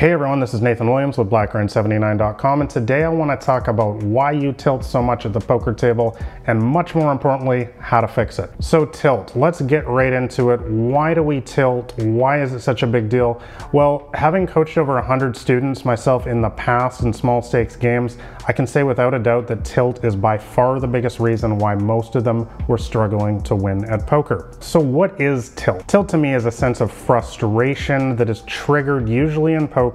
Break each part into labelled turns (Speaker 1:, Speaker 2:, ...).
Speaker 1: Hey everyone, this is Nathan Williams with BlackRain79.com and today I want to talk about why you tilt so much at the poker table and much more importantly, how to fix it. So tilt, let's get right into it. Why do we tilt? Why is it such a big deal? Well, having coached over 100 students myself in the past in small stakes games, I can say without a doubt that tilt is by far the biggest reason why most of them were struggling to win at poker. So what is tilt? Tilt to me is a sense of frustration that is triggered usually in poker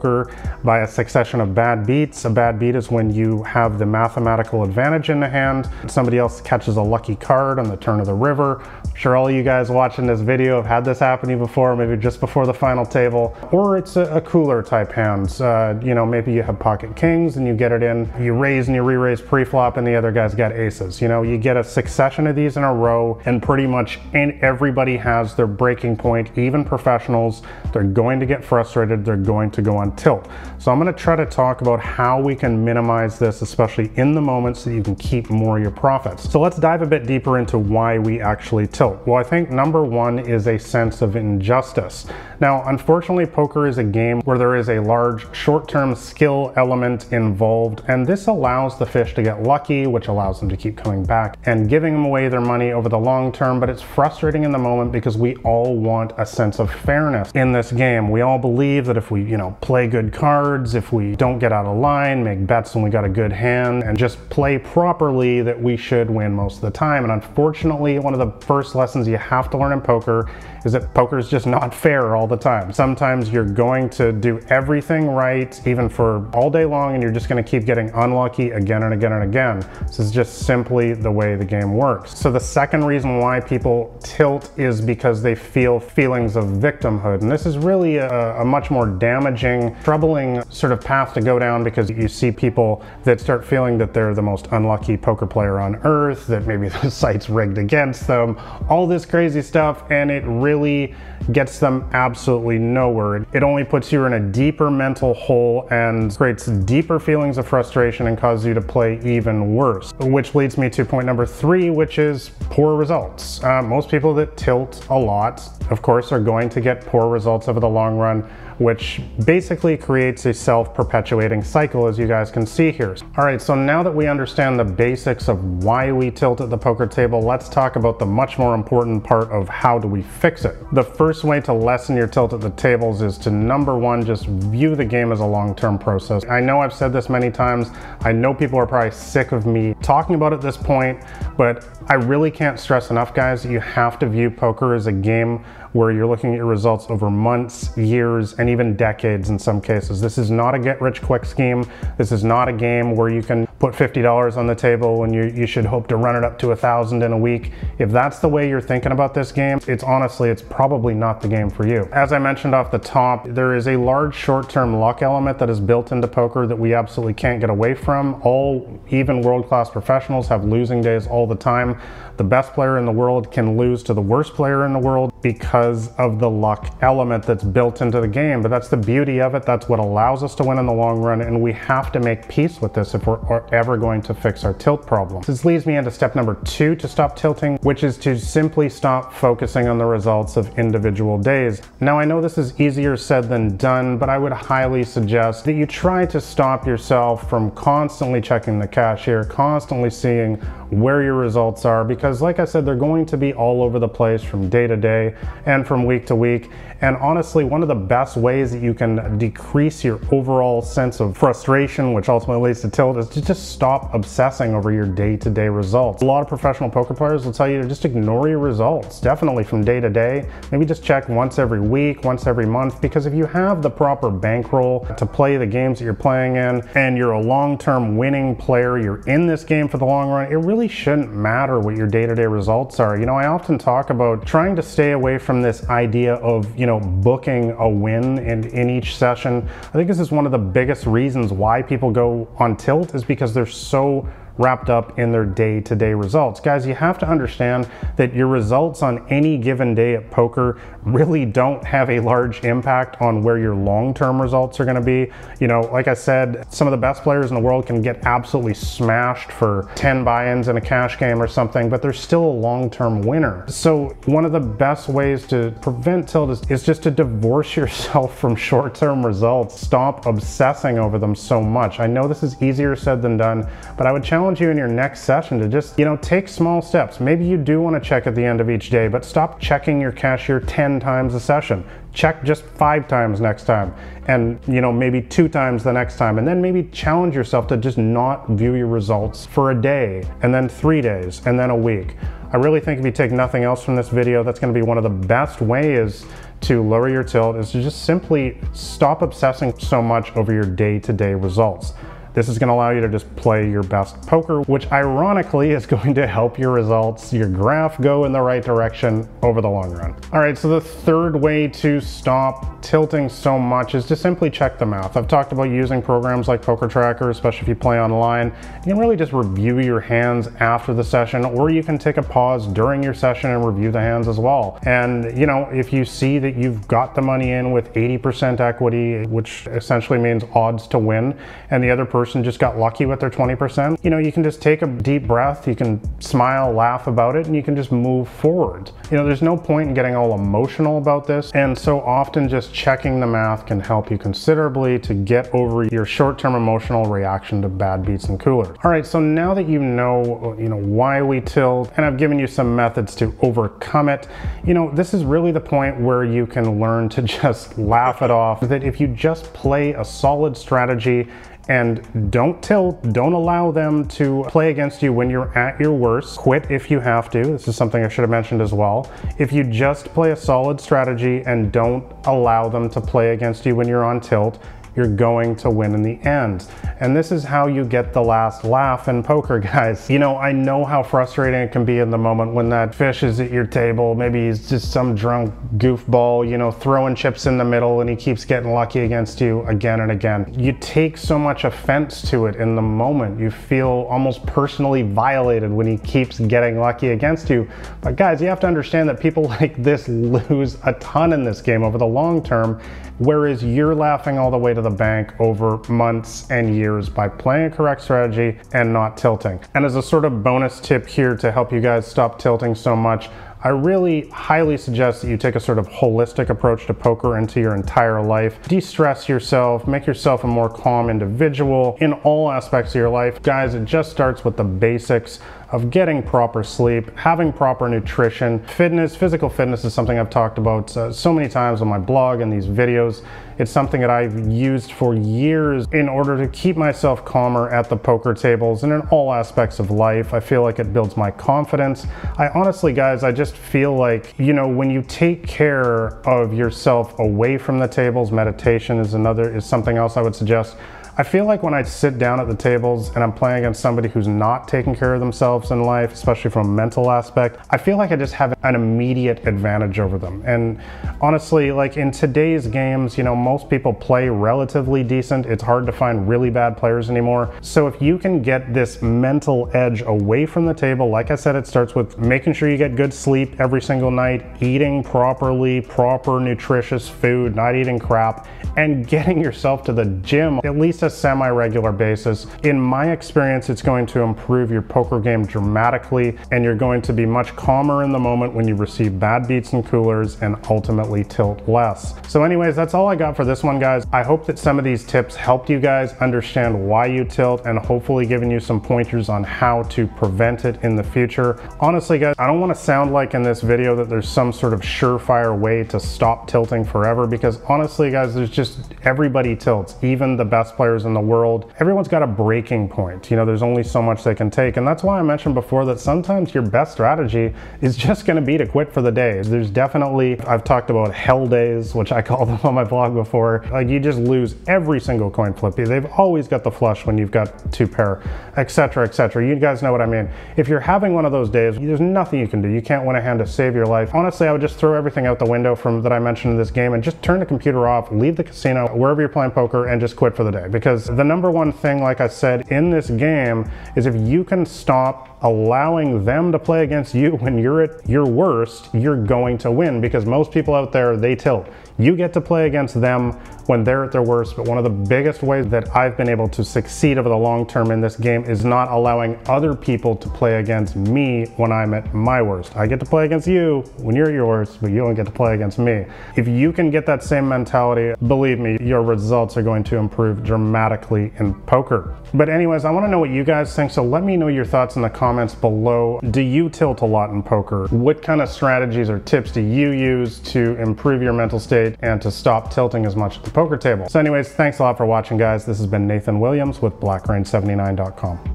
Speaker 1: by a succession of bad beats. A bad beat is when you have the mathematical advantage in the hand. Somebody else catches a lucky card on the turn of the river. I'm sure all you guys watching this video have had this happening before, maybe just before the final table. Or it's a, a cooler type hand. Uh, you know, maybe you have pocket kings and you get it in. You raise and you re-raise pre-flop and the other guy's got aces. You know, you get a succession of these in a row and pretty much everybody has their breaking point, even professionals. They're going to get frustrated. They're going to go on on tilt. So I'm gonna try to talk about how we can minimize this, especially in the moment so you can keep more of your profits. So let's dive a bit deeper into why we actually tilt. Well, I think number one is a sense of injustice. Now, unfortunately, poker is a game where there is a large short-term skill element involved, and this allows the fish to get lucky, which allows them to keep coming back and giving them away their money over the long term, but it's frustrating in the moment because we all want a sense of fairness in this game. We all believe that if we, you know, play good cards, if we don't get out of line, make bets when we got a good hand, and just play properly, that we should win most of the time. And unfortunately, one of the first lessons you have to learn in poker is that poker is just not fair all the time. Sometimes you're going to do everything right, even for all day long, and you're just gonna keep getting unlucky again and again and again. This is just simply the way the game works. So the second reason why people tilt is because they feel feelings of victimhood. And this is really a, a much more damaging, troubling sort of path to go down because you see people that start feeling that they're the most unlucky poker player on earth, that maybe the site's rigged against them, all this crazy stuff, and it really gets them absolutely nowhere. It only puts you in a deeper mental hole and creates deeper feelings of frustration and causes you to play even worse. Which leads me to point number three, which is poor results. Uh, most people that tilt a lot, of course, are going to get poor results over the long run which basically creates a self-perpetuating cycle as you guys can see here. All right, so now that we understand the basics of why we tilt at the poker table, let's talk about the much more important part of how do we fix it. The first way to lessen your tilt at the tables is to number one, just view the game as a long-term process. I know I've said this many times. I know people are probably sick of me talking about it at this point, but I really can't stress enough, guys, you have to view poker as a game where you're looking at your results over months, years, and even decades in some cases. This is not a get rich quick scheme. This is not a game where you can put $50 on the table and you, you should hope to run it up to a thousand in a week. If that's the way you're thinking about this game, it's honestly, it's probably not the game for you. As I mentioned off the top, there is a large short-term luck element that is built into poker that we absolutely can't get away from. All even world-class professionals have losing days all the time. The best player in the world can lose to the worst player in the world because of the luck element that's built into the game. But that's the beauty of it. That's what allows us to win in the long run. And we have to make peace with this if we're ever going to fix our tilt problem. This leads me into step number two to stop tilting, which is to simply stop focusing on the results of individual days. Now, I know this is easier said than done, but I would highly suggest that you try to stop yourself from constantly checking the cashier, constantly seeing where your results are because like I said, they're going to be all over the place from day to day and from week to week. And honestly, one of the best ways that you can decrease your overall sense of frustration, which ultimately leads to tilt, is to just stop obsessing over your day-to-day results. A lot of professional poker players will tell you to just ignore your results, definitely from day to day. Maybe just check once every week, once every month, because if you have the proper bankroll to play the games that you're playing in, and you're a long-term winning player, you're in this game for the long run, it really shouldn't matter what your day-to-day -day results are. You know, I often talk about trying to stay away from this idea of, you know, booking a win in, in each session. I think this is one of the biggest reasons why people go on tilt is because they're so wrapped up in their day to day results. Guys, you have to understand that your results on any given day at poker really don't have a large impact on where your long term results are going to be. You know, like I said, some of the best players in the world can get absolutely smashed for 10 buy ins in a cash game or something, but they're still a long term winner. So, one of the best ways to prevent tilt is, is just to divorce yourself from short term results. Stop obsessing over them so much. I know this is easier said than done, but I would challenge you in your next session to just, you know, take small steps. Maybe you do want to check at the end of each day, but stop checking your cashier 10 times a session. Check just five times next time and, you know, maybe two times the next time. And then maybe challenge yourself to just not view your results for a day and then three days and then a week. I really think if you take nothing else from this video, that's going to be one of the best ways to lower your tilt is to just simply stop obsessing so much over your day-to-day -day results. This is gonna allow you to just play your best poker, which ironically is going to help your results, your graph go in the right direction over the long run. All right, so the third way to stop tilting so much is to simply check the math. I've talked about using programs like Poker Tracker, especially if you play online. You can really just review your hands after the session, or you can take a pause during your session and review the hands as well. And you know, if you see that you've got the money in with 80% equity, which essentially means odds to win, and the other person person just got lucky with their 20%, you know, you can just take a deep breath, you can smile, laugh about it, and you can just move forward. You know, there's no point in getting all emotional about this. And so often just checking the math can help you considerably to get over your short-term emotional reaction to bad beats and coolers. All right, so now that you know, you know, why we tilt, and I've given you some methods to overcome it, you know, this is really the point where you can learn to just laugh it off. That if you just play a solid strategy and don't tilt, don't allow them to play against you when you're at your worst. Quit if you have to. This is something I should have mentioned as well. If you just play a solid strategy and don't allow them to play against you when you're on tilt, you're going to win in the end. And this is how you get the last laugh in poker, guys. You know, I know how frustrating it can be in the moment when that fish is at your table. Maybe he's just some drunk goofball, you know, throwing chips in the middle and he keeps getting lucky against you again and again. You take so much offense to it in the moment. You feel almost personally violated when he keeps getting lucky against you. But guys, you have to understand that people like this lose a ton in this game over the long term whereas you're laughing all the way to the bank over months and years by playing a correct strategy and not tilting. And as a sort of bonus tip here to help you guys stop tilting so much, I really highly suggest that you take a sort of holistic approach to poker into your entire life. De-stress yourself, make yourself a more calm individual in all aspects of your life. Guys, it just starts with the basics of getting proper sleep, having proper nutrition. Fitness, physical fitness is something I've talked about uh, so many times on my blog and these videos. It's something that I've used for years in order to keep myself calmer at the poker tables and in all aspects of life. I feel like it builds my confidence. I honestly, guys, I just feel like, you know, when you take care of yourself away from the tables, meditation is another, is something else I would suggest. I feel like when I sit down at the tables and I'm playing against somebody who's not taking care of themselves in life, especially from a mental aspect, I feel like I just have an immediate advantage over them. And honestly, like in today's games, you know, most people play relatively decent. It's hard to find really bad players anymore. So if you can get this mental edge away from the table, like I said, it starts with making sure you get good sleep every single night, eating properly, proper nutritious food, not eating crap, and getting yourself to the gym at least a semi-regular basis. In my experience, it's going to improve your poker game dramatically and you're going to be much calmer in the moment when you receive bad beats and coolers and ultimately tilt less. So anyways, that's all I got for this one, guys. I hope that some of these tips helped you guys understand why you tilt and hopefully giving you some pointers on how to prevent it in the future. Honestly, guys, I don't want to sound like in this video that there's some sort of surefire way to stop tilting forever because honestly, guys, there's just everybody tilts, even the best players players in the world, everyone's got a breaking point. You know, there's only so much they can take. And that's why I mentioned before that sometimes your best strategy is just going to be to quit for the day. There's definitely, I've talked about hell days, which I call them on my blog before. Like you just lose every single coin flip. They've always got the flush when you've got two pair, etc., etc. You guys know what I mean. If you're having one of those days, there's nothing you can do. You can't win a hand to save your life. Honestly, I would just throw everything out the window from that I mentioned in this game and just turn the computer off, leave the casino, wherever you're playing poker, and just quit for the day. Because the number one thing, like I said, in this game is if you can stop allowing them to play against you when you're at your worst, you're going to win because most people out there, they tilt. You get to play against them when they're at their worst, but one of the biggest ways that I've been able to succeed over the long term in this game is not allowing other people to play against me when I'm at my worst. I get to play against you when you're at your worst, but you don't get to play against me. If you can get that same mentality, believe me, your results are going to improve dramatically in poker. But anyways, I wanna know what you guys think, so let me know your thoughts in the comments below. Do you tilt a lot in poker? What kind of strategies or tips do you use to improve your mental state and to stop tilting as much at the poker table? So anyways, thanks a lot for watching guys. This has been Nathan Williams with BlackRain79.com.